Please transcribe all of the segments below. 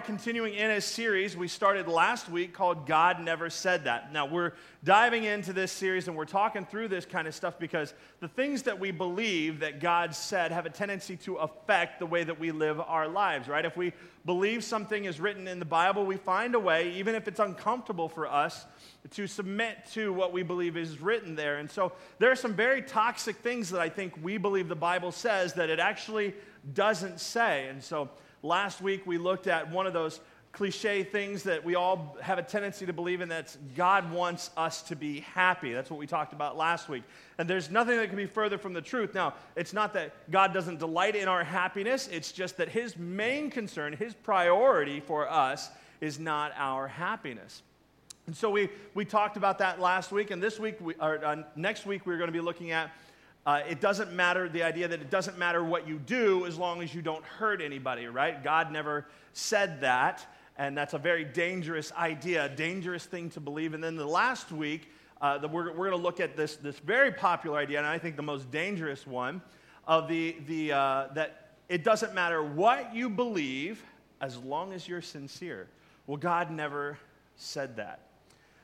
Are continuing in a series we started last week called God Never Said That. Now, we're diving into this series and we're talking through this kind of stuff because the things that we believe that God said have a tendency to affect the way that we live our lives, right? If we believe something is written in the Bible, we find a way, even if it's uncomfortable for us, to submit to what we believe is written there. And so there are some very toxic things that I think we believe the Bible says that it actually doesn't say. And so Last week we looked at one of those cliche things that we all have a tendency to believe in that's God wants us to be happy. That's what we talked about last week. And there's nothing that can be further from the truth. Now, it's not that God doesn't delight in our happiness, it's just that his main concern, his priority for us is not our happiness. And so we, we talked about that last week, and this week, we, or uh, next week, we're going to be looking at uh, it doesn't matter, the idea that it doesn't matter what you do as long as you don't hurt anybody, right? God never said that, and that's a very dangerous idea, a dangerous thing to believe. And then the last week, uh, the, we're, we're going to look at this, this very popular idea, and I think the most dangerous one, of the, the, uh, that it doesn't matter what you believe as long as you're sincere. Well, God never said that.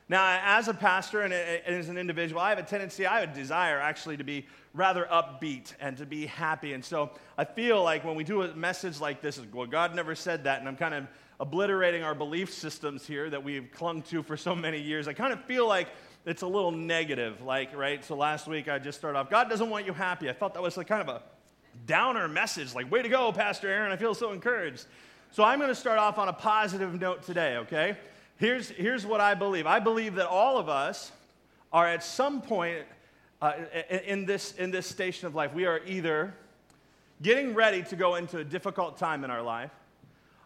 Now, as a pastor and as an individual, I have a tendency, I have a desire actually to be rather upbeat and to be happy. And so I feel like when we do a message like this, well, God never said that, and I'm kind of obliterating our belief systems here that we've clung to for so many years. I kind of feel like it's a little negative, like, right? So last week I just started off, God doesn't want you happy. I felt that was like kind of a downer message, like, way to go, Pastor Aaron. I feel so encouraged. So I'm going to start off on a positive note today, okay? Here's, here's what I believe I believe that all of us are at some point uh, in, this, in this station of life. We are either getting ready to go into a difficult time in our life,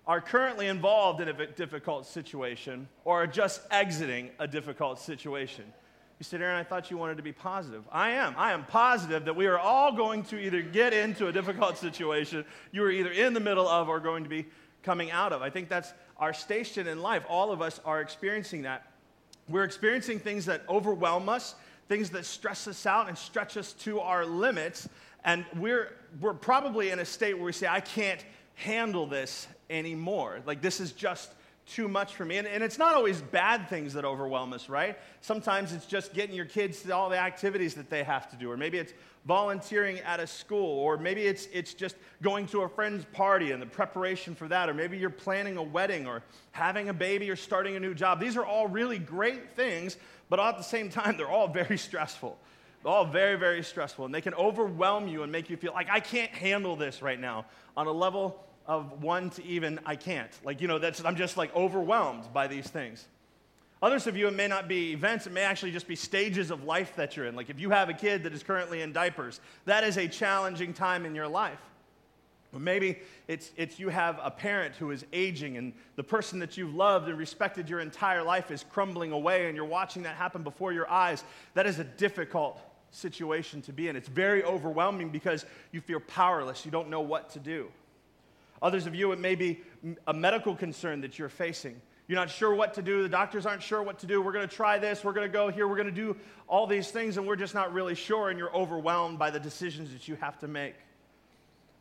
are currently involved in a difficult situation, or are just exiting a difficult situation. You said, Aaron, I thought you wanted to be positive. I am. I am positive that we are all going to either get into a difficult situation, you are either in the middle of, or going to be coming out of. I think that's our station in life. All of us are experiencing that. We're experiencing things that overwhelm us, things that stress us out and stretch us to our limits. And we're, we're probably in a state where we say, I can't handle this anymore. Like, this is just too much for me. And, and, it's not always bad things that overwhelm us, right? Sometimes it's just getting your kids to all the activities that they have to do, or maybe it's volunteering at a school, or maybe it's, it's just going to a friend's party and the preparation for that, or maybe you're planning a wedding, or having a baby, or starting a new job. These are all really great things, but at the same time, they're all very stressful. They're all very, very stressful, and they can overwhelm you and make you feel like I can't handle this right now on a level of one to even I can't. Like, you know, that's, I'm just like overwhelmed by these things. Others of you, it may not be events, it may actually just be stages of life that you're in. Like if you have a kid that is currently in diapers, that is a challenging time in your life. Or maybe it's, it's you have a parent who is aging and the person that you've loved and respected your entire life is crumbling away and you're watching that happen before your eyes. That is a difficult situation to be in. It's very overwhelming because you feel powerless. You don't know what to do. Others of you, it may be a medical concern that you're facing. You're not sure what to do. The doctors aren't sure what to do. We're going to try this. We're going to go here. We're going to do all these things, and we're just not really sure, and you're overwhelmed by the decisions that you have to make.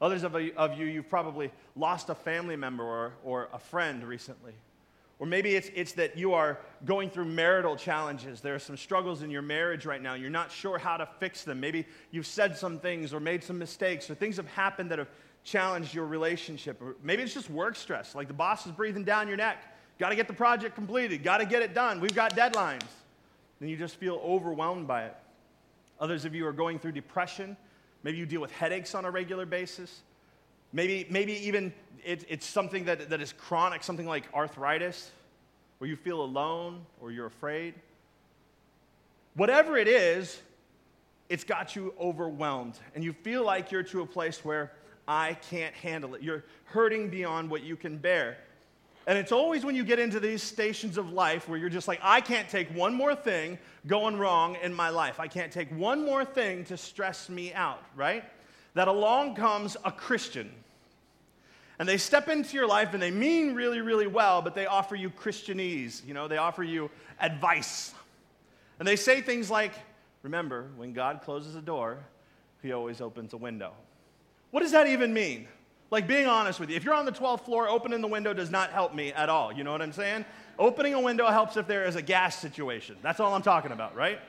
Others of, you, you've probably lost a family member or, or a friend recently. Or maybe it's, it's that you are going through marital challenges. There are some struggles in your marriage right now. You're not sure how to fix them. Maybe you've said some things or made some mistakes, or things have happened that have challenged your relationship. Or maybe it's just work stress, like the boss is breathing down your neck. Got to get the project completed, got to get it done. We've got deadlines. Then you just feel overwhelmed by it. Others of you are going through depression. Maybe you deal with headaches on a regular basis. Maybe, maybe even it, it's something that, that is chronic, something like arthritis, where you feel alone or you're afraid. Whatever it is, it's got you overwhelmed. And you feel like you're to a place where I can't handle it. You're hurting beyond what you can bear. And it's always when you get into these stations of life where you're just like, I can't take one more thing going wrong in my life. I can't take one more thing to stress me out, right? That along comes a Christian. And they step into your life and they mean really, really well, but they offer you Christianese. You know, they offer you advice. And they say things like, remember, when God closes a door, he always opens a window. What does that even mean? Like, being honest with you, if you're on the 12th floor, opening the window does not help me at all. You know what I'm saying? Opening a window helps if there is a gas situation. That's all I'm talking about, right?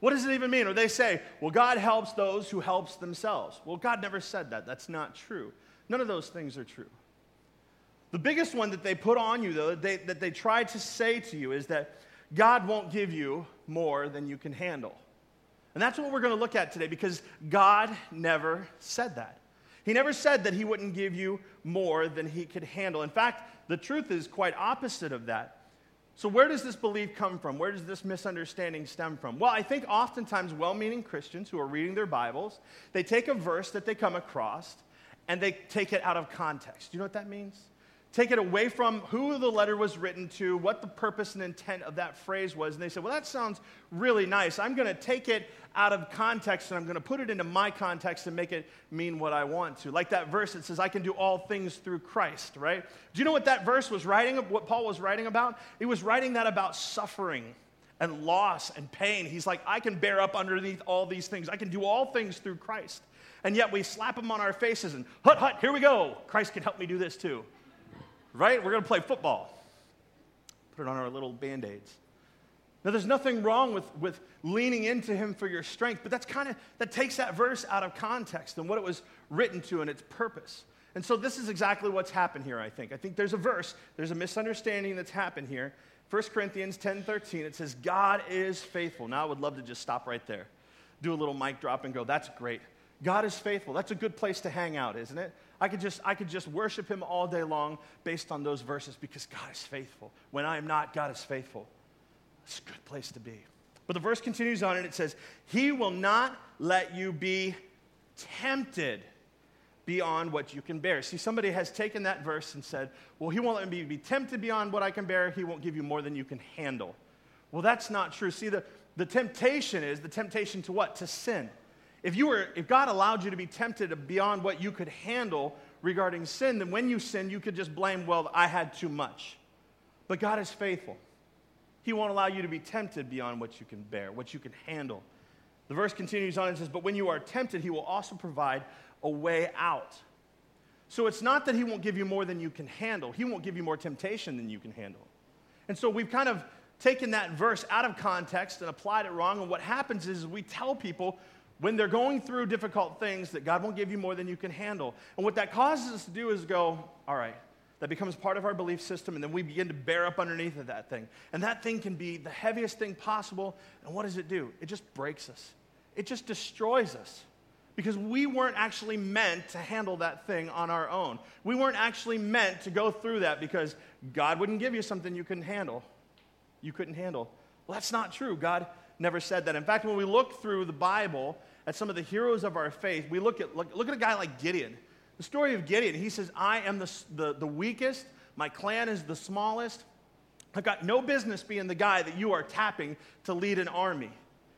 What does it even mean? Or they say, well, God helps those who helps themselves. Well, God never said that. That's not true. None of those things are true. The biggest one that they put on you, though, that they, that they try to say to you is that God won't give you more than you can handle. And that's what we're going to look at today because God never said that. He never said that He wouldn't give you more than He could handle. In fact, the truth is quite opposite of that. So, where does this belief come from? Where does this misunderstanding stem from? Well, I think oftentimes well meaning Christians who are reading their Bibles, they take a verse that they come across and they take it out of context. Do you know what that means? Take it away from who the letter was written to, what the purpose and intent of that phrase was. And they said, Well, that sounds really nice. I'm going to take it out of context and I'm going to put it into my context and make it mean what I want to. Like that verse that says, I can do all things through Christ, right? Do you know what that verse was writing, what Paul was writing about? He was writing that about suffering and loss and pain. He's like, I can bear up underneath all these things. I can do all things through Christ. And yet we slap them on our faces and, hut, hut, here we go. Christ can help me do this too right? We're going to play football. Put it on our little band aids. Now, there's nothing wrong with, with leaning into him for your strength, but that's kind of, that takes that verse out of context and what it was written to and its purpose. And so this is exactly what's happened here, I think. I think there's a verse, there's a misunderstanding that's happened here. 1 Corinthians 10 13, it says, God is faithful. Now, I would love to just stop right there, do a little mic drop, and go, that's great. God is faithful. That's a good place to hang out, isn't it? I could just, I could just worship him all day long based on those verses because God is faithful. When I am not, God is faithful. It's a good place to be. But the verse continues on and it says, He will not let you be tempted beyond what you can bear. See, somebody has taken that verse and said, Well, He won't let me be tempted beyond what I can bear. He won't give you more than you can handle. Well, that's not true. See, the, the temptation is the temptation to what? To sin. If, you were, if God allowed you to be tempted beyond what you could handle regarding sin, then when you sin, you could just blame, well, I had too much. But God is faithful. He won't allow you to be tempted beyond what you can bear, what you can handle. The verse continues on and says, But when you are tempted, He will also provide a way out. So it's not that He won't give you more than you can handle, He won't give you more temptation than you can handle. And so we've kind of taken that verse out of context and applied it wrong. And what happens is we tell people when they're going through difficult things that God won't give you more than you can handle. And what that causes us to do is go, all right, that becomes part of our belief system, and then we begin to bear up underneath of that thing. And that thing can be the heaviest thing possible. And what does it do? It just breaks us, it just destroys us. Because we weren't actually meant to handle that thing on our own. We weren't actually meant to go through that because God wouldn't give you something you couldn't handle. You couldn't handle. Well, that's not true. God never said that. In fact, when we look through the Bible at some of the heroes of our faith, we look at, look, look at a guy like Gideon. The story of Gideon, he says, I am the, the, the weakest, my clan is the smallest. I've got no business being the guy that you are tapping to lead an army.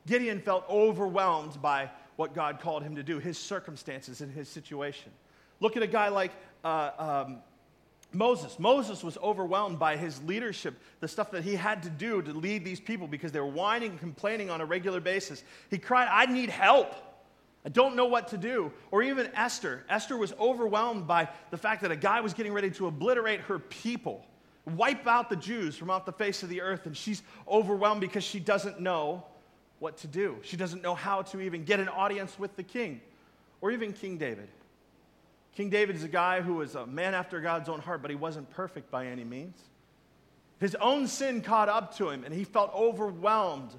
Gideon felt overwhelmed by what God called him to do, his circumstances and his situation. Look at a guy like uh, um, Moses. Moses was overwhelmed by his leadership, the stuff that he had to do to lead these people because they were whining and complaining on a regular basis. He cried, I need help. I don't know what to do. Or even Esther. Esther was overwhelmed by the fact that a guy was getting ready to obliterate her people, wipe out the Jews from off the face of the earth, and she's overwhelmed because she doesn't know what to do. She doesn't know how to even get an audience with the king. Or even King David. King David is a guy who was a man after God's own heart, but he wasn't perfect by any means. His own sin caught up to him, and he felt overwhelmed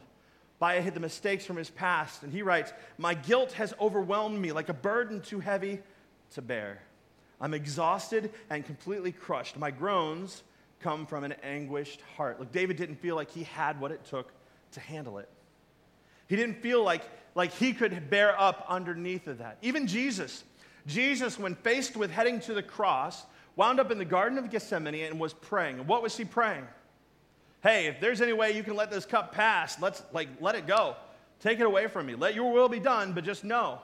by the mistakes from his past. And he writes, My guilt has overwhelmed me like a burden too heavy to bear. I'm exhausted and completely crushed. My groans come from an anguished heart. Look, David didn't feel like he had what it took to handle it. He didn't feel like, like he could bear up underneath of that. Even Jesus, Jesus, when faced with heading to the cross, wound up in the Garden of Gethsemane and was praying. And what was he praying? Hey, if there's any way you can let this cup pass, let's like let it go. Take it away from me. Let your will be done, but just know.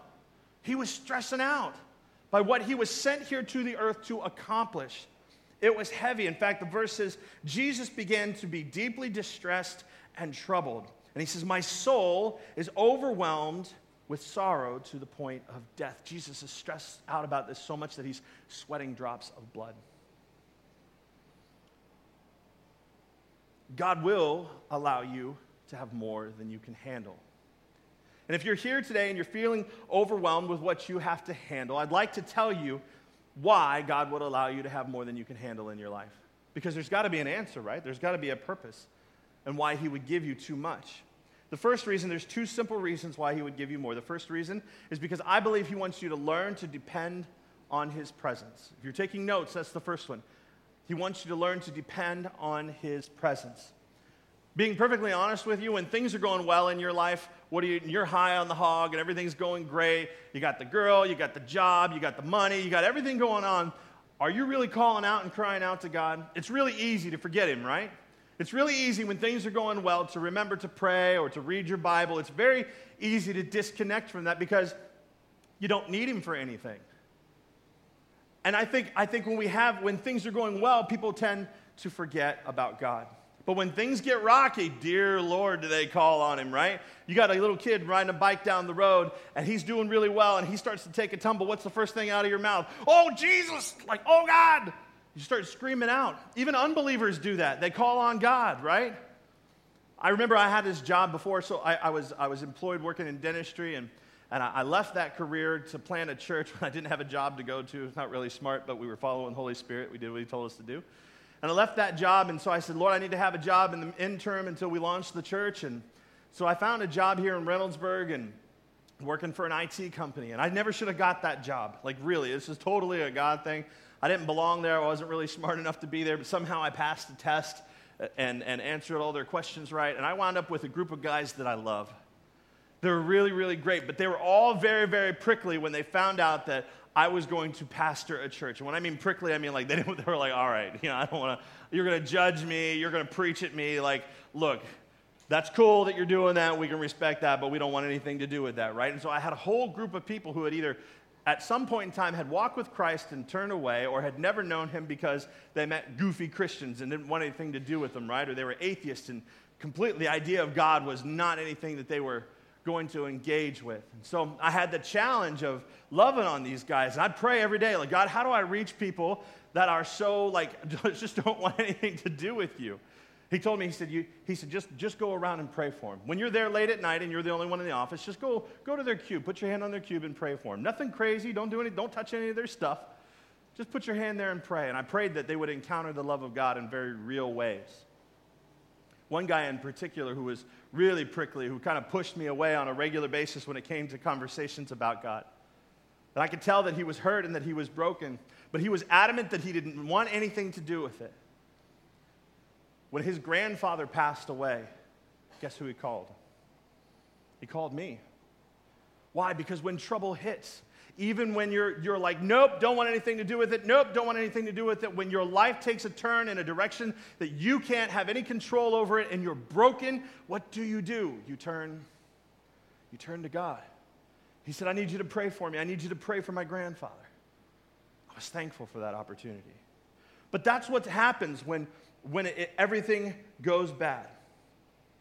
He was stressing out by what he was sent here to the earth to accomplish. It was heavy. In fact, the verse says, Jesus began to be deeply distressed and troubled. And he says, My soul is overwhelmed with sorrow to the point of death. Jesus is stressed out about this so much that he's sweating drops of blood. God will allow you to have more than you can handle. And if you're here today and you're feeling overwhelmed with what you have to handle, I'd like to tell you why God would allow you to have more than you can handle in your life. Because there's got to be an answer, right? There's got to be a purpose and why He would give you too much. The first reason, there's two simple reasons why He would give you more. The first reason is because I believe He wants you to learn to depend on His presence. If you're taking notes, that's the first one. He wants you to learn to depend on His presence. Being perfectly honest with you, when things are going well in your life, what are you, you're high on the hog and everything's going great. You got the girl, you got the job, you got the money, you got everything going on. Are you really calling out and crying out to God? It's really easy to forget Him, right? It's really easy when things are going well to remember to pray or to read your Bible. It's very easy to disconnect from that because you don't need Him for anything. And I think, I think when we have, when things are going well, people tend to forget about God. But when things get rocky, dear Lord, do they call on him, right? You got a little kid riding a bike down the road and he's doing really well and he starts to take a tumble. What's the first thing out of your mouth? Oh, Jesus! Like, oh, God! You start screaming out. Even unbelievers do that. They call on God, right? I remember I had this job before, so I, I was, I was employed working in dentistry and, and I, I left that career to plant a church when I didn't have a job to go to. It's not really smart, but we were following the Holy Spirit. We did what He told us to do. And I left that job, and so I said, Lord, I need to have a job in the interim until we launch the church. And so I found a job here in Reynoldsburg and working for an IT company. And I never should have got that job. Like, really, this is totally a God thing. I didn't belong there. I wasn't really smart enough to be there, but somehow I passed the test and, and answered all their questions right. And I wound up with a group of guys that I love. They were really, really great, but they were all very, very prickly when they found out that I was going to pastor a church. And when I mean prickly, I mean like they, they were like, all right, you know, I don't want to, you're going to judge me, you're going to preach at me. Like, look, that's cool that you're doing that. We can respect that, but we don't want anything to do with that, right? And so I had a whole group of people who had either at some point in time had walked with Christ and turned away or had never known him because they met goofy Christians and didn't want anything to do with them, right? Or they were atheists and completely the idea of God was not anything that they were going to engage with. And so I had the challenge of loving on these guys. And I'd pray every day, like, God, how do I reach people that are so, like, just don't want anything to do with you? He told me, he said, you, he said just, just go around and pray for him. When you're there late at night and you're the only one in the office, just go, go to their cube, put your hand on their cube and pray for him. Nothing crazy, don't do any, don't touch any of their stuff. Just put your hand there and pray. And I prayed that they would encounter the love of God in very real ways. One guy in particular who was really prickly, who kind of pushed me away on a regular basis when it came to conversations about God. And I could tell that he was hurt and that he was broken, but he was adamant that he didn't want anything to do with it. When his grandfather passed away, guess who he called? He called me. Why? Because when trouble hits, even when you're, you're like, nope, don't want anything to do with it, nope, don't want anything to do with it, when your life takes a turn in a direction that you can't have any control over it and you're broken, what do you do? You turn, you turn to God. He said, I need you to pray for me. I need you to pray for my grandfather. I was thankful for that opportunity. But that's what happens when, when it, it, everything goes bad.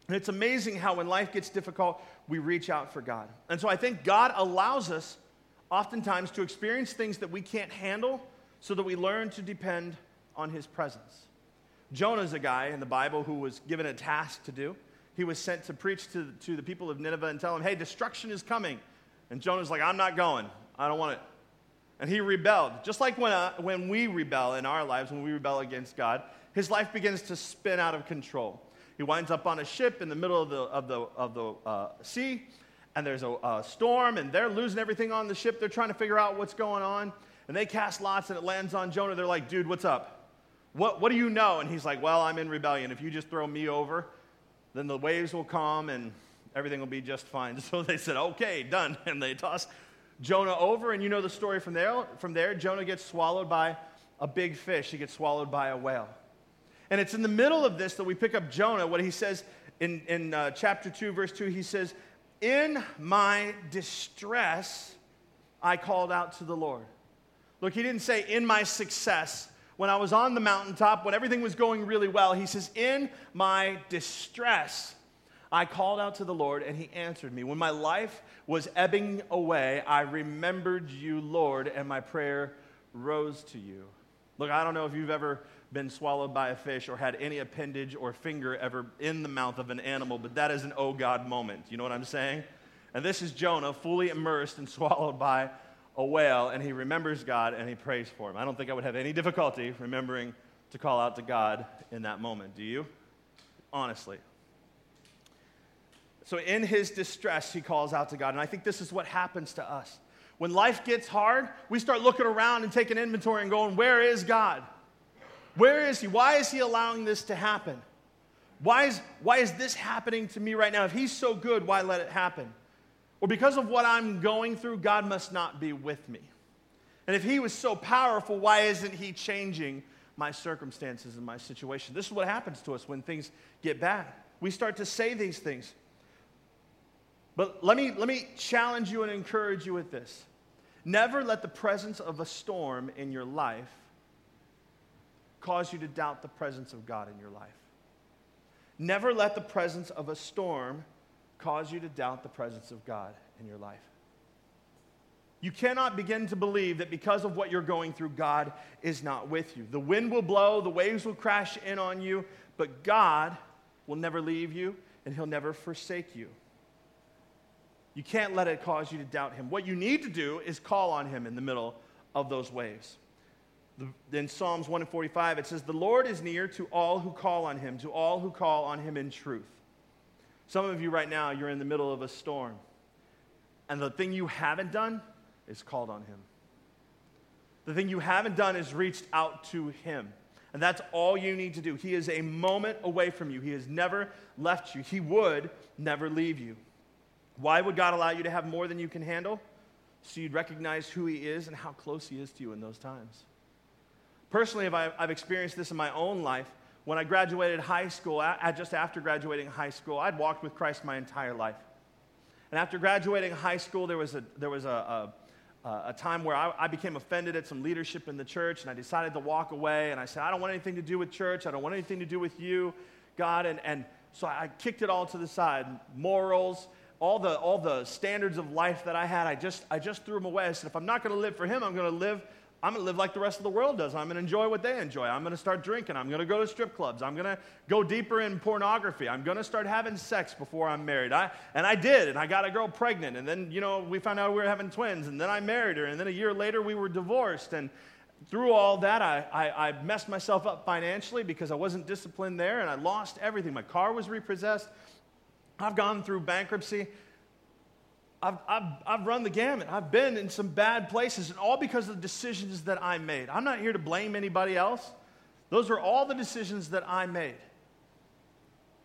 And it's amazing how when life gets difficult, we reach out for God. And so I think God allows us oftentimes to experience things that we can't handle so that we learn to depend on his presence. Jonah's a guy in the Bible who was given a task to do. He was sent to preach to, to the people of Nineveh and tell them, hey, destruction is coming. And Jonah's like, I'm not going. I don't want it. And he rebelled. Just like when, uh, when we rebel in our lives, when we rebel against God, his life begins to spin out of control. He winds up on a ship in the middle of the, of the, of the uh, sea and there's a, a, storm and they're losing everything on the ship. They're trying to figure out what's going on. And they cast lots and it lands on Jonah. They're like, dude, what's up? What, what do you know? And he's like, well, I'm in rebellion. If you just throw me over, then the waves will calm and everything will be just fine. So they said, okay, done. And they tossed Jonah over, and you know the story from there. From there, Jonah gets swallowed by a big fish, he gets swallowed by a whale. And it's in the middle of this that we pick up Jonah, what he says in, in uh, chapter 2, verse 2. He says, In my distress, I called out to the Lord. Look, he didn't say, In my success, when I was on the mountaintop, when everything was going really well. He says, In my distress, I called out to the Lord, and he answered me. When my life was ebbing away, I remembered you, Lord, and my prayer rose to you. Look, I don't know if you've ever been swallowed by a fish or had any appendage or finger ever in the mouth of an animal, but that is an oh God moment. You know what I'm saying? And this is Jonah fully immersed and swallowed by a whale, and he remembers God and he prays for him. I don't think I would have any difficulty remembering to call out to God in that moment. Do you? Honestly. So, in his distress, he calls out to God. And I think this is what happens to us. When life gets hard, we start looking around and taking inventory and going, Where is God? Where is He? Why is He allowing this to happen? Why is, why is this happening to me right now? If He's so good, why let it happen? Or because of what I'm going through, God must not be with me. And if He was so powerful, why isn't He changing my circumstances and my situation? This is what happens to us when things get bad. We start to say these things. But let me, let me challenge you and encourage you with this. Never let the presence of a storm in your life cause you to doubt the presence of God in your life. Never let the presence of a storm cause you to doubt the presence of God in your life. You cannot begin to believe that because of what you're going through, God is not with you. The wind will blow, the waves will crash in on you, but God will never leave you and He'll never forsake you. You can't let it cause you to doubt him. What you need to do is call on him in the middle of those waves. In Psalms 1 and 45, it says, The Lord is near to all who call on him, to all who call on him in truth. Some of you right now, you're in the middle of a storm. And the thing you haven't done is called on him. The thing you haven't done is reached out to him. And that's all you need to do. He is a moment away from you. He has never left you. He would never leave you. Why would God allow you to have more than you can handle? So you'd recognize who He is and how close He is to you in those times. Personally, I've experienced this in my own life. When I graduated high school, just after graduating high school, I'd walked with Christ my entire life. And after graduating high school, there was a, there was a, a, a time where I, I, became offended at some leadership in the church, and I decided to walk away. And I said, I don't want anything to do with church. I don't want anything to do with you, God. And, and so I kicked it all to the side morals, all the, all the standards of life that I had, I just, I just threw them away. I said, if I'm not going to live for him, I'm going to live I'm going to live like the rest of the world does. I'm going to enjoy what they enjoy. I'm going to start drinking. I'm going to go to strip clubs. I'm going to go deeper in pornography. I'm going to start having sex before I'm married. I, and I did, and I got a girl pregnant. And then, you know, we found out we were having twins. And then I married her. And then a year later, we were divorced. And through all that, I, I, I messed myself up financially because I wasn't disciplined there. And I lost everything. My car was repossessed. I've gone through bankruptcy. I've, I've, I've run the gamut. I've been in some bad places, and all because of the decisions that I made. I'm not here to blame anybody else. Those were all the decisions that I made.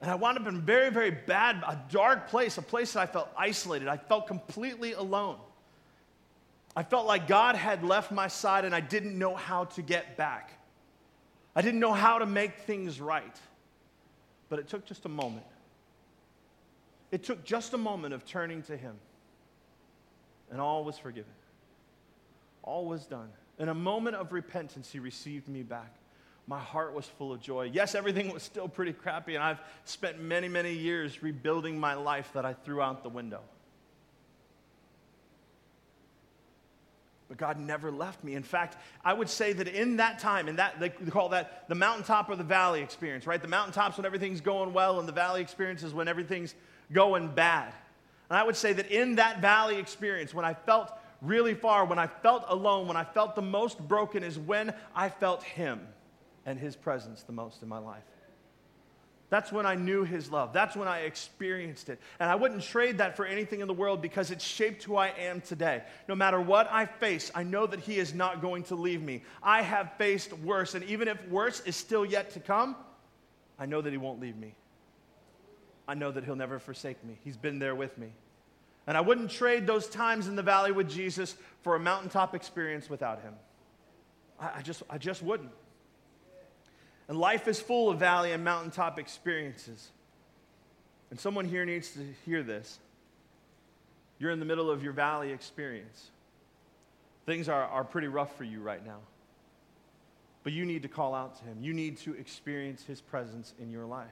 And I wound up in a very, very bad, a dark place, a place that I felt isolated. I felt completely alone. I felt like God had left my side and I didn't know how to get back. I didn't know how to make things right. But it took just a moment. It took just a moment of turning to Him and all was forgiven. All was done. In a moment of repentance, he received me back. My heart was full of joy. Yes, everything was still pretty crappy, and I've spent many, many years rebuilding my life that I threw out the window. But God never left me. In fact, I would say that in that time, in that they call that the mountaintop or the valley experience, right? The mountaintop's when everything's going well, and the valley experience is when everything's going bad. And I would say that in that valley experience, when I felt really far, when I felt alone, when I felt the most broken, is when I felt Him and His presence the most in my life. That's when I knew His love. That's when I experienced it. And I wouldn't trade that for anything in the world because it shaped who I am today. No matter what I face, I know that He is not going to leave me. I have faced worse, and even if worse is still yet to come, I know that He won't leave me. I know that He'll never forsake me. He's been there with me. And I wouldn't trade those times in the valley with Jesus for a mountaintop experience without him. I, I just, I just wouldn't. And life is full of valley and mountaintop experiences. And someone here needs to hear this. You're in the middle of your valley experience. Things are, are pretty rough for you right now. But you need to call out to Him. You need to experience His presence in your life.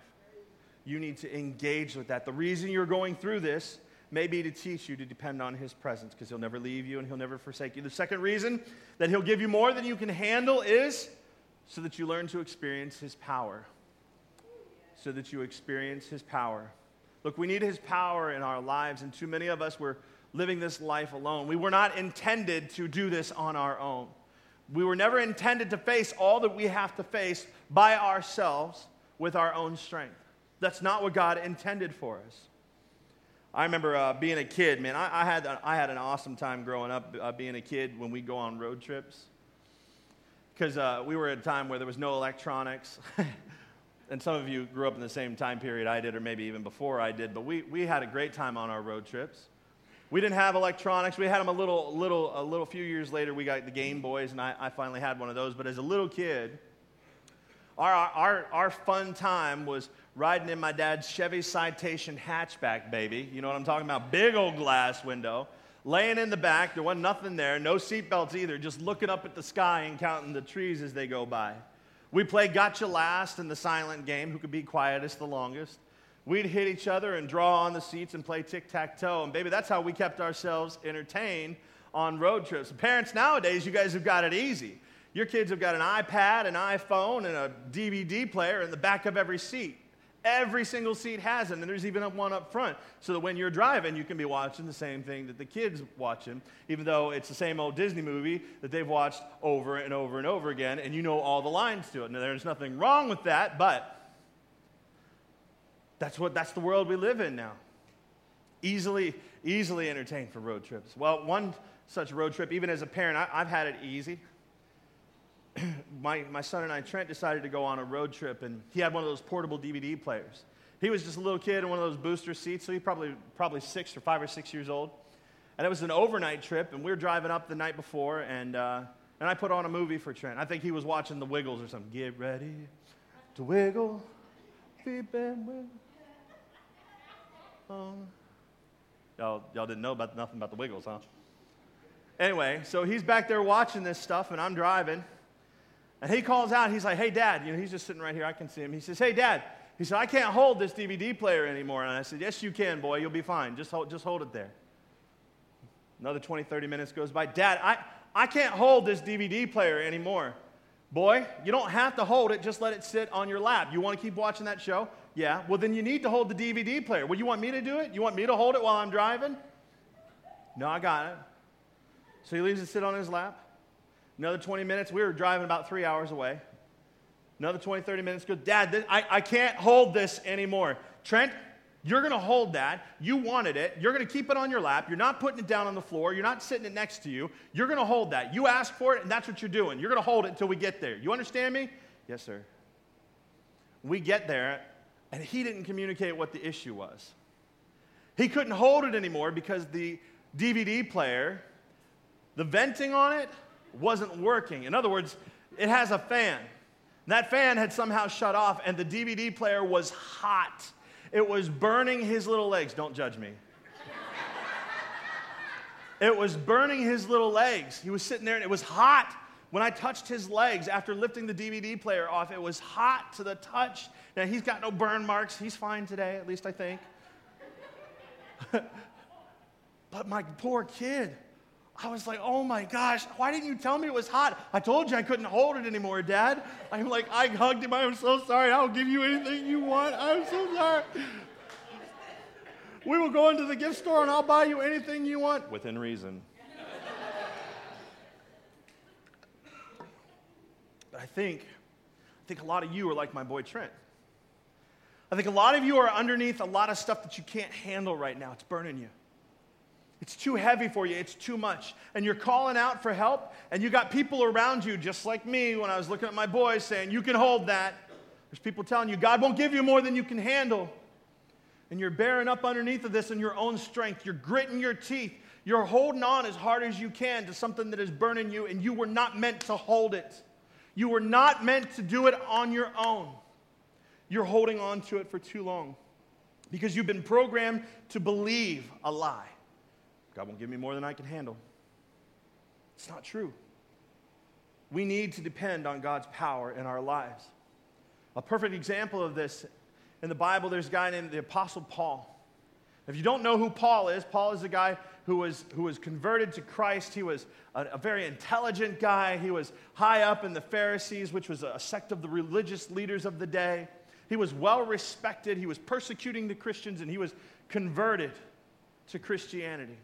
You need to engage with that. The reason you're going through this may be to teach you to depend on His presence because He'll never leave you and He'll never forsake you. The second reason that He'll give you more than you can handle is so that you learn to experience His power. So that you experience His power. Look, we need His power in our lives, and too many of us were living this life alone. We were not intended to do this on our own. We were never intended to face all that we have to face by ourselves with our own strength. That's not what God intended for us. I remember uh, being a kid, man. I, I, had, I had an awesome time growing up uh, being a kid when we go on road trips. Because uh, we were at a time where there was no electronics. and some of you grew up in the same time period I did, or maybe even before I did, but we, we had a great time on our road trips. We didn't have electronics. We had them a little, little, a little few years later. We got the Game Boys, and I, I finally had one of those. But as a little kid, our, our, our fun time was riding in my dad's Chevy Citation hatchback, baby. You know what I'm talking about? Big old glass window. Laying in the back, there wasn't nothing there, no seatbelts either, just looking up at the sky and counting the trees as they go by. We played Gotcha Last in the silent game, who could be quietest the longest. We'd hit each other and draw on the seats and play tic tac toe. And baby, that's how we kept ourselves entertained on road trips. Parents nowadays, you guys have got it easy. Your kids have got an iPad, an iPhone, and a DVD player in the back of every seat. Every single seat has it, and there's even one up front, so that when you're driving, you can be watching the same thing that the kids watching, even though it's the same old Disney movie that they've watched over and over and over again, and you know all the lines to it. Now, there's nothing wrong with that, but that's what that's the world we live in now. Easily, easily entertained for road trips. Well, one such road trip, even as a parent, I, I've had it easy. my, my son and I, Trent, decided to go on a road trip, and he had one of those portable DVD players. He was just a little kid in one of those booster seats, so he probably probably six or five or six years old. And it was an overnight trip, and we were driving up the night before, and, uh, and I put on a movie for Trent. I think he was watching The Wiggles or something. Get ready to wiggle, beep and wiggle. Oh. Y'all, y'all didn't know about nothing about the Wiggles, huh? Anyway, so he's back there watching this stuff, and I'm driving. And he calls out, he's like, hey, dad, you know, he's just sitting right here, I can see him. He says, hey, dad, he said, I can't hold this DVD player anymore. And I said, yes, you can, boy, you'll be fine. Just hold, just hold it there. Another 20, 30 minutes goes by. Dad, I, I can't hold this DVD player anymore. Boy, you don't have to hold it, just let it sit on your lap. You want to keep watching that show? Yeah. Well, then you need to hold the DVD player. Well, you want me to do it? You want me to hold it while I'm driving? No, I got it. So he leaves it sit on his lap. Another 20 minutes, we were driving about three hours away. Another 20, 30 minutes go, Dad, this, I, I can't hold this anymore. Trent, you're going to hold that. You wanted it. You're going to keep it on your lap. You're not putting it down on the floor. You're not sitting it next to you. You're going to hold that. You asked for it, and that's what you're doing. You're going to hold it until we get there. You understand me? Yes, sir. We get there, and he didn't communicate what the issue was. He couldn't hold it anymore because the DVD player, the venting on it, wasn't working. In other words, it has a fan. That fan had somehow shut off, and the DVD player was hot. It was burning his little legs. Don't judge me. it was burning his little legs. He was sitting there, and it was hot. When I touched his legs after lifting the DVD player off, it was hot to the touch. Now, he's got no burn marks. He's fine today, at least I think. but my poor kid, I was like, oh my gosh, why didn't you tell me it was hot? I told you I couldn't hold it anymore, Dad. I'm like, I hugged him. I'm so sorry. I'll give you anything you want. I'm so sorry. We will go into the gift store and I'll buy you anything you want within reason. But I think, I think a lot of you are like my boy Trent. I think a lot of you are underneath a lot of stuff that you can't handle right now. It's burning you. It's too heavy for you. It's too much. And you're calling out for help, and you got people around you, just like me when I was looking at my boys, saying, You can hold that. There's people telling you, God won't give you more than you can handle. and you're bearing up underneath of this in your own strength. You're gritting your teeth. You're holding on as hard as you can to something that is burning you, and you were not meant to hold it. You were not meant to do it on your own. You're holding on to it for too long because you've been programmed to believe a lie. God won't give me more than I can handle. It's not true. We need to depend on God's power in our lives. A perfect example of this in the Bible, there's a guy named the Apostle Paul. If you don't know who Paul is, Paul is a guy who was, who was converted to Christ. He was a, a very intelligent guy. He was high up in the Pharisees, which was a sect of the religious leaders of the day. He was well respected. He was persecuting the Christians, and he was converted to Christianity.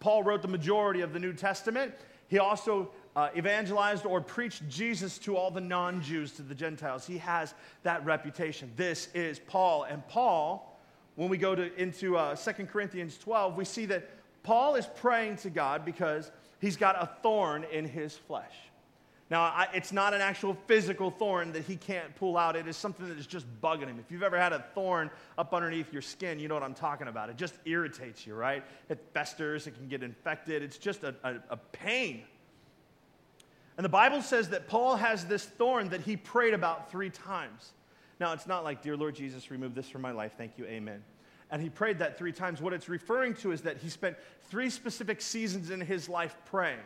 Paul wrote the majority of the New Testament. He also uh, evangelized or preached Jesus to all the non Jews, to the Gentiles. He has that reputation. This is Paul. And Paul, when we go to, into uh, 2 Corinthians 12, we see that Paul is praying to God because he's got a thorn in his flesh. Now, I, it's not an actual physical thorn that he can't pull out. It is something that is just bugging him. If you've ever had a thorn up underneath your skin, you know what I'm talking about. It just irritates you, right? It festers, it can get infected. It's just a, a, a pain. And the Bible says that Paul has this thorn that he prayed about three times. Now, it's not like, Dear Lord Jesus, remove this from my life. Thank you. Amen. And he prayed that three times. What it's referring to is that he spent three specific seasons in his life praying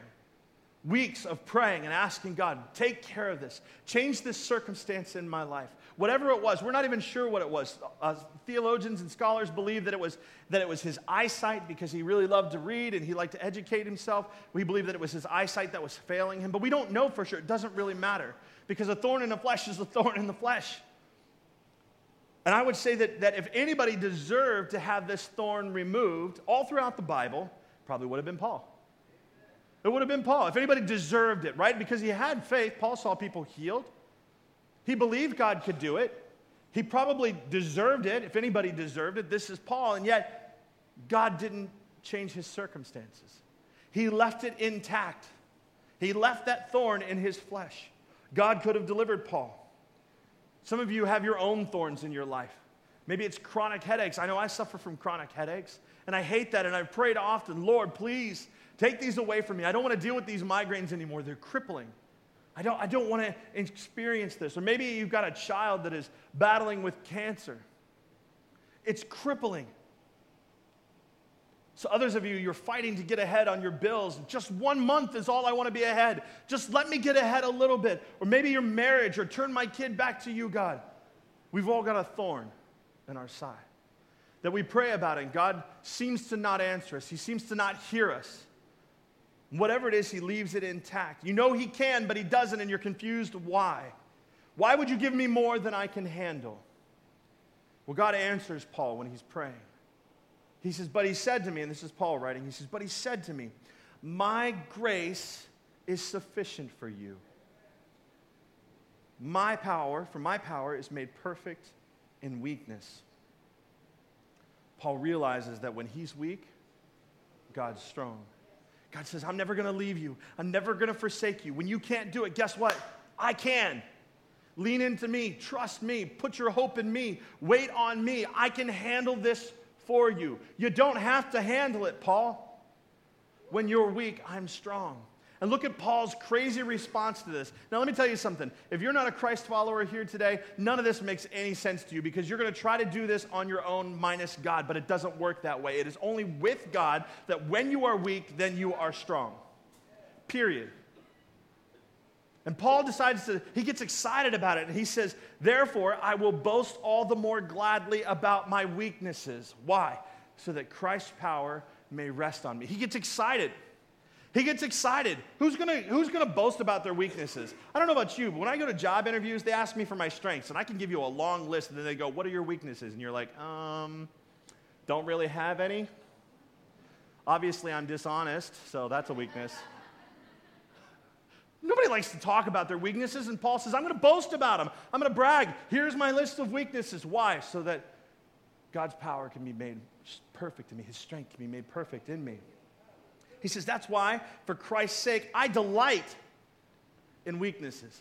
weeks of praying and asking God, take care of this, change this circumstance in my life. Whatever it was, we're not even sure what it was. Uh, theologians and scholars believe that it, was, that it was his eyesight because he really loved to read and he liked to educate himself. We believe that it was his eyesight that was failing him, but we don't know for sure. It doesn't really matter because a thorn in the flesh is a thorn in the flesh. And I would say that, that if anybody deserved to have this thorn removed all throughout the Bible, probably would have been Paul. It would have been Paul. If anybody deserved it, right? Because he had faith. Paul saw people healed. He believed God could do it. He probably deserved it. If anybody deserved it, this is Paul. And yet, God didn't change his circumstances. He left it intact. He left that thorn in his flesh. God could have delivered Paul. Some of you have your own thorns in your life. Maybe it's chronic headaches. I know I suffer from chronic headaches, and I hate that. And I've prayed often, Lord, please Take these away from me. I don't want to deal with these migraines anymore. They're crippling. I don't, I don't want to experience this. Or maybe you've got a child that is battling with cancer. It's crippling. So, others of you, you're fighting to get ahead on your bills. Just one month is all I want to be ahead. Just let me get ahead a little bit. Or maybe your marriage, or turn my kid back to you, God. We've all got a thorn in our side that we pray about, and God seems to not answer us. He seems to not hear us. Whatever it is, he leaves it intact. You know he can, but he doesn't, and you're confused why. Why would you give me more than I can handle? Well, God answers Paul when he's praying. He says, But he said to me, and this is Paul writing, he says, But he said to me, My grace is sufficient for you. My power, for my power, is made perfect in weakness. Paul realizes that when he's weak, God's strong. God says, I'm never going to leave you. I'm never going to forsake you. When you can't do it, guess what? I can. Lean into me. Trust me. Put your hope in me. Wait on me. I can handle this for you. You don't have to handle it, Paul. When you're weak, I'm strong. And look at Paul's crazy response to this. Now, let me tell you something. If you're not a Christ follower here today, none of this makes any sense to you because you're going to try to do this on your own minus God, but it doesn't work that way. It is only with God that when you are weak, then you are strong. Period. And Paul decides to, he gets excited about it and he says, Therefore, I will boast all the more gladly about my weaknesses. Why? So that Christ's power may rest on me. He gets excited. He gets excited. Who's gonna, who's gonna boast about their weaknesses? I don't know about you, but when I go to job interviews, they ask me for my strengths, and I can give you a long list, and then they go, What are your weaknesses? And you're like, Um, don't really have any. Obviously, I'm dishonest, so that's a weakness. Nobody likes to talk about their weaknesses, and Paul says, I'm going to boast about them. I'm going to brag. Here's my list of weaknesses. Why? So that God's power can be made perfect in me, His strength can be made perfect in me. He says, That's why, for Christ's sake, I delight in weaknesses.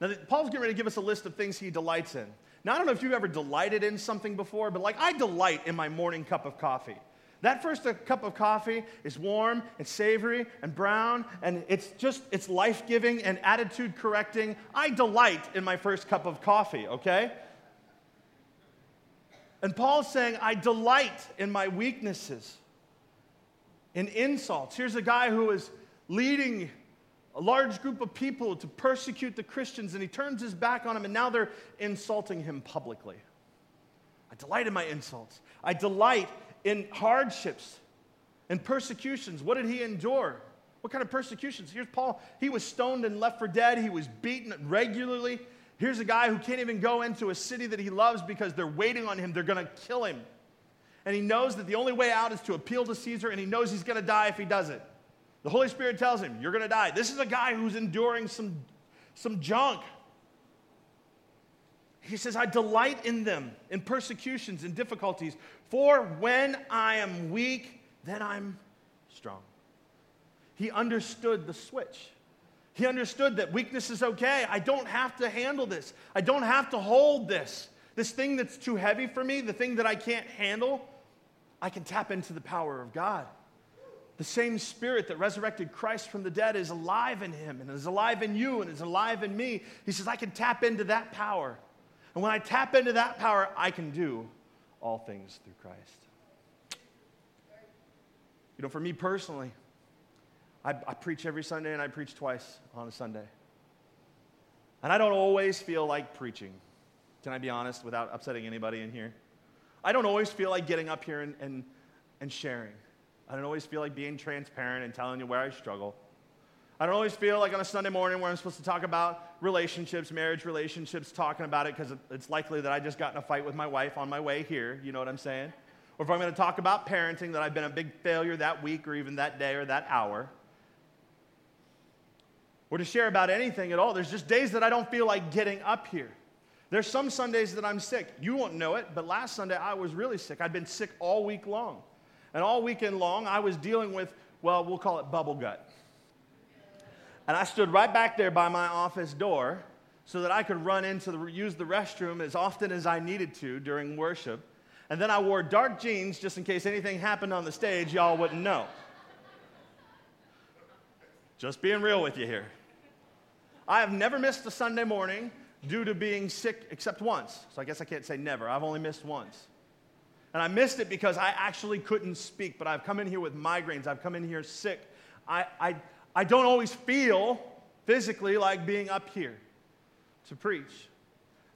Now, Paul's getting ready to give us a list of things he delights in. Now, I don't know if you've ever delighted in something before, but like I delight in my morning cup of coffee. That first uh, cup of coffee is warm and savory and brown, and it's just, it's life giving and attitude correcting. I delight in my first cup of coffee, okay? And Paul's saying, I delight in my weaknesses, in insults. Here's a guy who is leading a large group of people to persecute the Christians, and he turns his back on them, and now they're insulting him publicly. I delight in my insults. I delight in hardships and persecutions. What did he endure? What kind of persecutions? Here's Paul. He was stoned and left for dead. He was beaten regularly. Here's a guy who can't even go into a city that he loves because they're waiting on him. They're going to kill him. And he knows that the only way out is to appeal to Caesar, and he knows he's going to die if he does it. The Holy Spirit tells him, You're going to die. This is a guy who's enduring some, some junk. He says, I delight in them, in persecutions and difficulties, for when I am weak, then I'm strong. He understood the switch. He understood that weakness is okay. I don't have to handle this. I don't have to hold this. This thing that's too heavy for me, the thing that I can't handle, I can tap into the power of God. The same spirit that resurrected Christ from the dead is alive in him and is alive in you and is alive in me. He says, I can tap into that power. And when I tap into that power, I can do all things through Christ. You know, for me personally, I, I, preach every Sunday and I preach twice on a Sunday. And I don't always feel like preaching. Can I be honest without upsetting anybody in here? I don't always feel like getting up here and, and, and sharing. I don't always feel like being transparent and telling you where I struggle. I don't always feel like on a Sunday morning where I'm supposed to talk about relationships, marriage relationships, talking about it because it's likely that I just got in a fight with my wife on my way here. You know what I'm saying? Or if I'm going to talk about parenting, that I've been a big failure that week or even that day or that hour. Or to share about anything at all. There's just days that I don't feel like getting up here. There's some Sundays that I'm sick. You won't know it, but last Sunday I was really sick. I'd been sick all week long. And all weekend long, I was dealing with, well, we'll call it bubble gut. And I stood right back there by my office door so that I could run into the, use the restroom as often as I needed to during worship. And then I wore dark jeans just in case anything happened on the stage, y'all wouldn't know. Just being real with you here. I have never missed a Sunday morning due to being sick except once. So I guess I can't say never. I've only missed once. And I missed it because I actually couldn't speak, but I've come in here with migraines. I've come in here sick. I, I, I don't always feel physically like being up here to preach.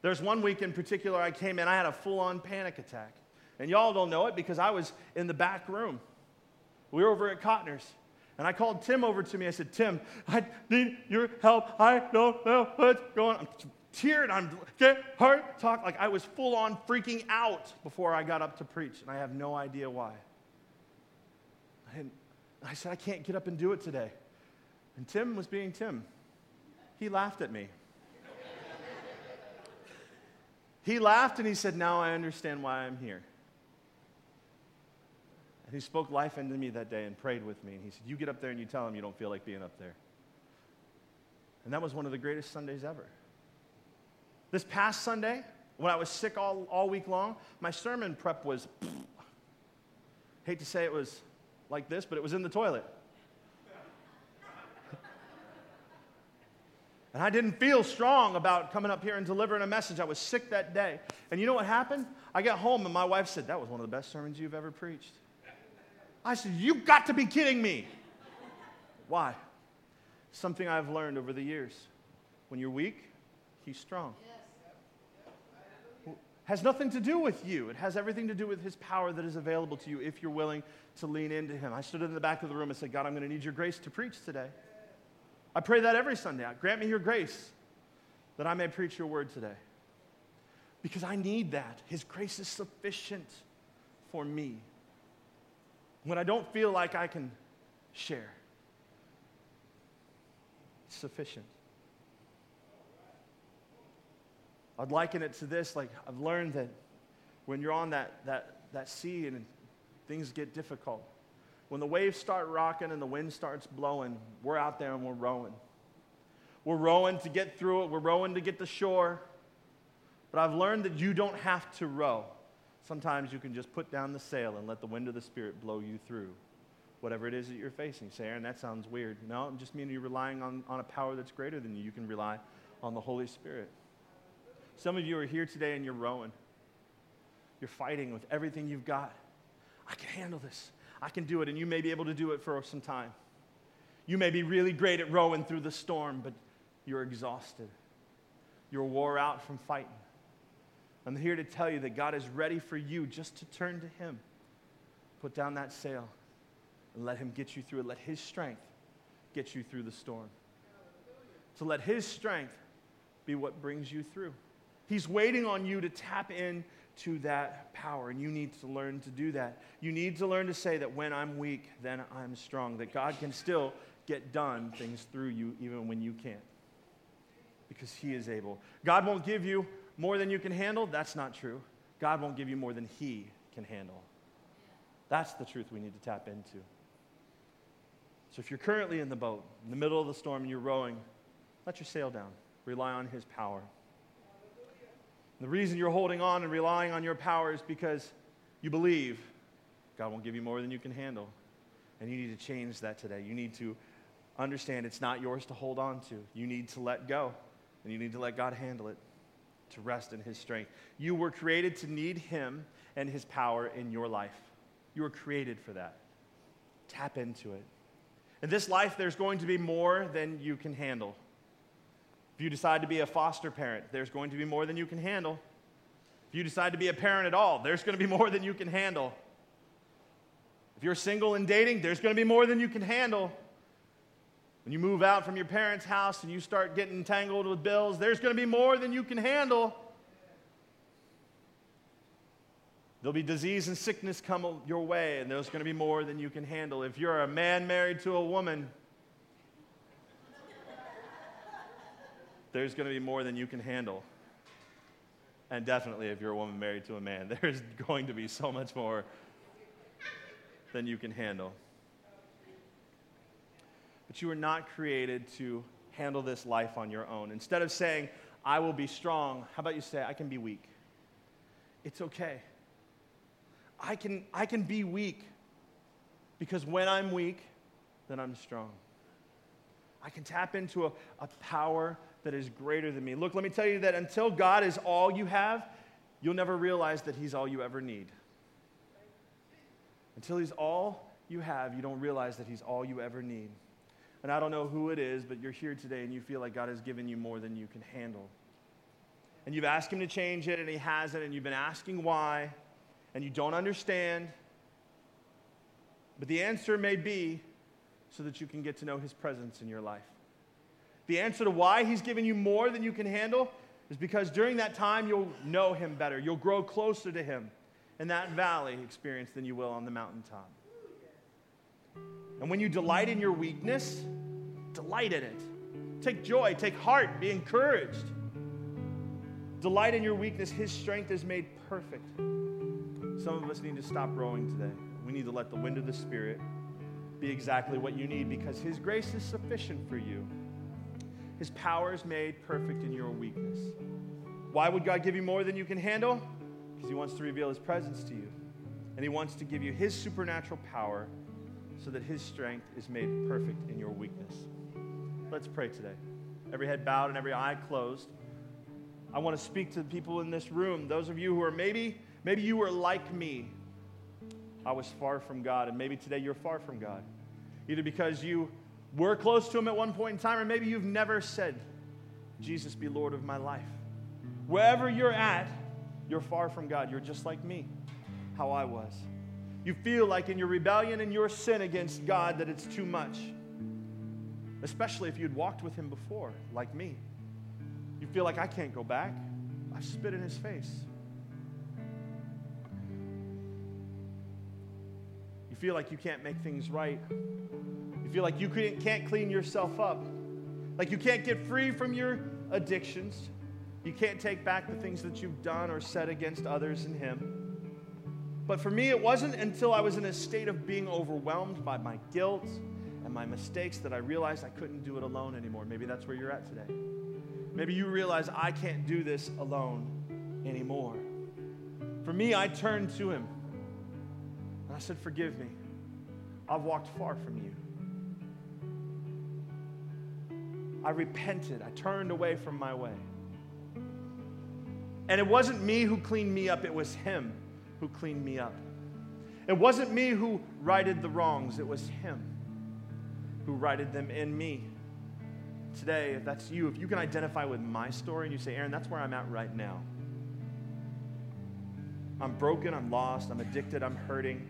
There's one week in particular I came in, I had a full on panic attack. And y'all don't know it because I was in the back room. We were over at Cotner's. And I called Tim over to me. I said, Tim, I need your help. I don't know what's going on. Teared. I'm get heart talk. Like I was full on freaking out before I got up to preach. And I have no idea why. And I said, I can't get up and do it today. And Tim was being Tim. He laughed at me. he laughed and he said, Now I understand why I'm here. And he spoke life into me that day and prayed with me. And he said, You get up there and you tell him you don't feel like being up there. And that was one of the greatest Sundays ever. This past Sunday, when I was sick all, all week long, my sermon prep was, hate to say it was like this, but it was in the toilet. And I didn't feel strong about coming up here and delivering a message. I was sick that day. And you know what happened? I got home and my wife said, That was one of the best sermons you've ever preached. I said, You've got to be kidding me. Why? Something I've learned over the years. When you're weak, he's strong. Has nothing to do with you. It has everything to do with his power that is available to you if you're willing to lean into him. I stood in the back of the room and said, God, I'm going to need your grace to preach today. I pray that every Sunday. Grant me your grace that I may preach your word today. Because I need that. His grace is sufficient for me. When I don't feel like I can share, it's sufficient. I'd liken it to this like, I've learned that when you're on that, that, that sea and things get difficult, when the waves start rocking and the wind starts blowing, we're out there and we're rowing. We're rowing to get through it, we're rowing to get to shore. But I've learned that you don't have to row. Sometimes you can just put down the sail and let the wind of the Spirit blow you through whatever it is that you're facing. Say, Aaron, that sounds weird. No, I'm just meaning you're relying on, on a power that's greater than you. You can rely on the Holy Spirit. Some of you are here today and you're rowing. You're fighting with everything you've got. I can handle this. I can do it. And you may be able to do it for some time. You may be really great at rowing through the storm, but you're exhausted. You're wore out from fighting. I'm here to tell you that God is ready for you just to turn to Him. Put down that sail and let Him get you through it. Let His strength get you through the storm. So let His strength be what brings you through. He's waiting on you to tap in to that power, and you need to learn to do that. You need to learn to say that when I'm weak, then I'm strong, that God can still get done things through you even when you can't. Because He is able. God won't give you more than you can handle. That's not true. God won't give you more than He can handle. That's the truth we need to tap into. So if you're currently in the boat, in the middle of the storm, and you're rowing, let your sail down. Rely on His power. The reason you're holding on and relying on your power is because you believe God won't give you more than you can handle. And you need to change that today. You need to understand it's not yours to hold on to. You need to let go, and you need to let God handle it, to rest in His strength. You were created to need Him and His power in your life. You were created for that. Tap into it. In this life, there's going to be more than you can handle. If you decide to be a foster parent, there's going to be more than you can handle. If you decide to be a parent at all, there's going to be more than you can handle. If you're single and dating, there's going to be more than you can handle. When you move out from your parents' house and you start getting tangled with bills, there's going to be more than you can handle. There'll be disease and sickness come your way, and there's going to be more than you can handle. If you're a man married to a woman, there's going to be more than you can handle. And definitely, if you're a woman married to a man, there's going to be so much more than you can handle. But you were not created to handle this life on your own. Instead of saying, I will be strong, how about you say, I can be weak? It's okay. I can, I can be weak because when I'm weak, then I'm strong. I can tap into a, a power that is greater than me. Look, let me tell you that until God is all you have, you'll never realize that He's all you ever need. Until He's all you have, you don't realize that He's all you ever need. And I don't know who it is, but you're here today and you feel like God has given you more than you can handle. And you've asked Him to change it, and He hasn't, and you've been asking why and you don't understand. But the answer may be so that you can get to know his presence in your life. The answer to why he's given you more than you can handle is because during that time you'll know him better. You'll grow closer to him in that valley experience than you will on the mountaintop. And when you delight in your weakness, delight in it. Take joy, take heart, be encouraged. Delight in your weakness. His strength is made perfect. Some of us need to stop rowing today. We need to let the wind of the Spirit be exactly what you need because His grace is sufficient for you. His power is made perfect in your weakness. Why would God give you more than you can handle? Because He wants to reveal His presence to you. And He wants to give you His supernatural power so that His strength is made perfect in your weakness. Let's pray today. Every head bowed and every eye closed. I want to speak to the people in this room, those of you who are maybe Maybe you were like me. I was far from God, and maybe today you're far from God. Either because you were close to Him at one point in time, or maybe you've never said, Jesus be Lord of my life. Wherever you're at, you're far from God. You're just like me, how I was. You feel like in your rebellion and your sin against God that it's too much. Especially if you'd walked with Him before, like me. You feel like I can't go back. I spit in His face. Feel like you can't make things right. You feel like you can't clean yourself up. Like you can't get free from your addictions. You can't take back the things that you've done or said against others and Him. But for me, it wasn't until I was in a state of being overwhelmed by my guilt and my mistakes that I realized I couldn't do it alone anymore. Maybe that's where you're at today. Maybe you realize I can't do this alone. anymore. For me, I turned to him and I said, Forgive me. I've walked far from you. I repented. I turned away from my way. And it wasn't me who cleaned me up, it was him who cleaned me up. It wasn't me who righted the wrongs, it was him who righted them in me. Today, if that's you, if you can identify with my story and you say, Aaron, that's where I'm at right now. I'm broken, I'm lost, I'm addicted, I'm hurting.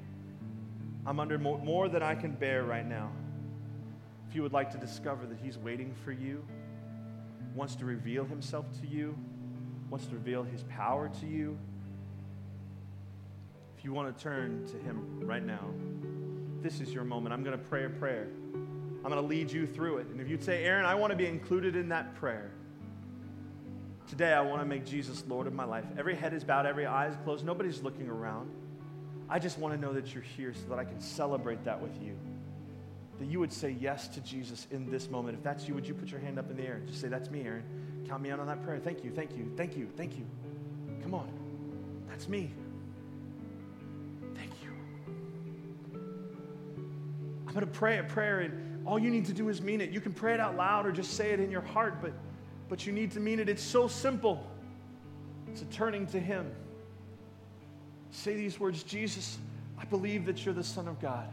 I'm under more, more than I can bear right now. If you would like to discover that He's waiting for you, wants to reveal Himself to you, wants to reveal His power to you, if you want to turn to Him right now, this is your moment. I'm going to pray a prayer. I'm going to lead you through it. And if you'd say, Aaron, I want to be included in that prayer, today I want to make Jesus Lord of my life. Every head is bowed, every eye is closed, nobody's looking around. I just want to know that you're here so that I can celebrate that with you. That you would say yes to Jesus in this moment. If that's you, would you put your hand up in the air and just say, That's me, Aaron? Count me out on that prayer. Thank you, thank you, thank you, thank you. Come on. That's me. Thank you. I'm going to pray a prayer, and all you need to do is mean it. You can pray it out loud or just say it in your heart, but, but you need to mean it. It's so simple. It's a turning to Him. Say these words Jesus, I believe that you're the Son of God.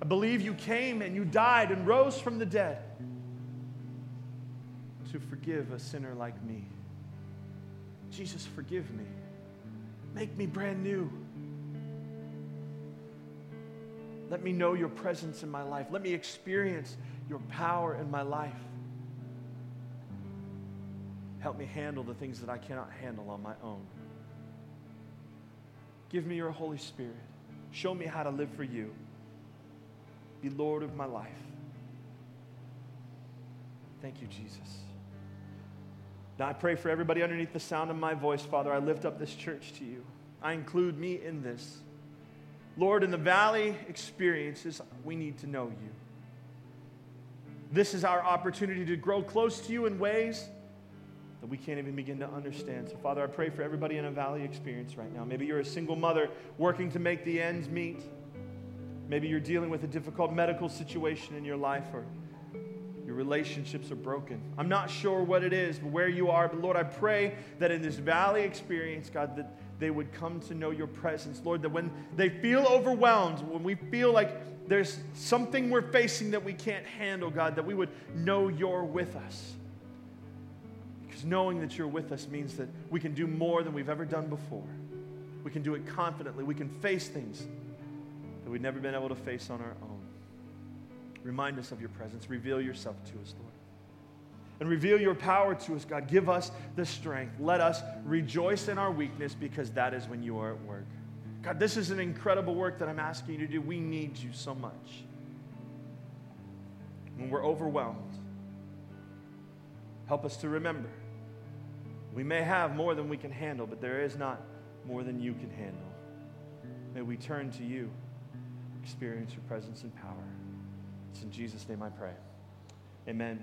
I believe you came and you died and rose from the dead to forgive a sinner like me. Jesus, forgive me. Make me brand new. Let me know your presence in my life. Let me experience your power in my life. Help me handle the things that I cannot handle on my own. Give me your Holy Spirit. Show me how to live for you. Be Lord of my life. Thank you, Jesus. Now I pray for everybody underneath the sound of my voice, Father. I lift up this church to you. I include me in this. Lord, in the valley experiences, we need to know you. This is our opportunity to grow close to you in ways that we can't even begin to understand. So, Father, I pray for everybody in a valley experience right now. Maybe you're a single mother working to make the ends meet. Maybe you're dealing with a difficult medical situation in your life or your relationships are broken. I'm not sure what it is, but where you are. But Lord, I pray that in this valley experience, God, that they would come to know your presence. Lord, that when they feel overwhelmed, when we feel like there's something we're facing that we can't handle, God, that we would know you're with us. Because knowing that you're with us means that we can do more than we've ever done before. We can do it confidently. We can face things that we've never been able to face on our own. Remind us of your presence. Reveal yourself to us, Lord. And reveal your power to us, God. Give us the strength. Let us rejoice in our weakness because that is when you are at work. God, this is an incredible work that I'm asking you to do. We need you so much. When we're overwhelmed, help us to remember we may have more than we can handle, but there is not more than you can handle. May we turn to you, experience your presence and power. It's in Jesus' name I pray. Amen.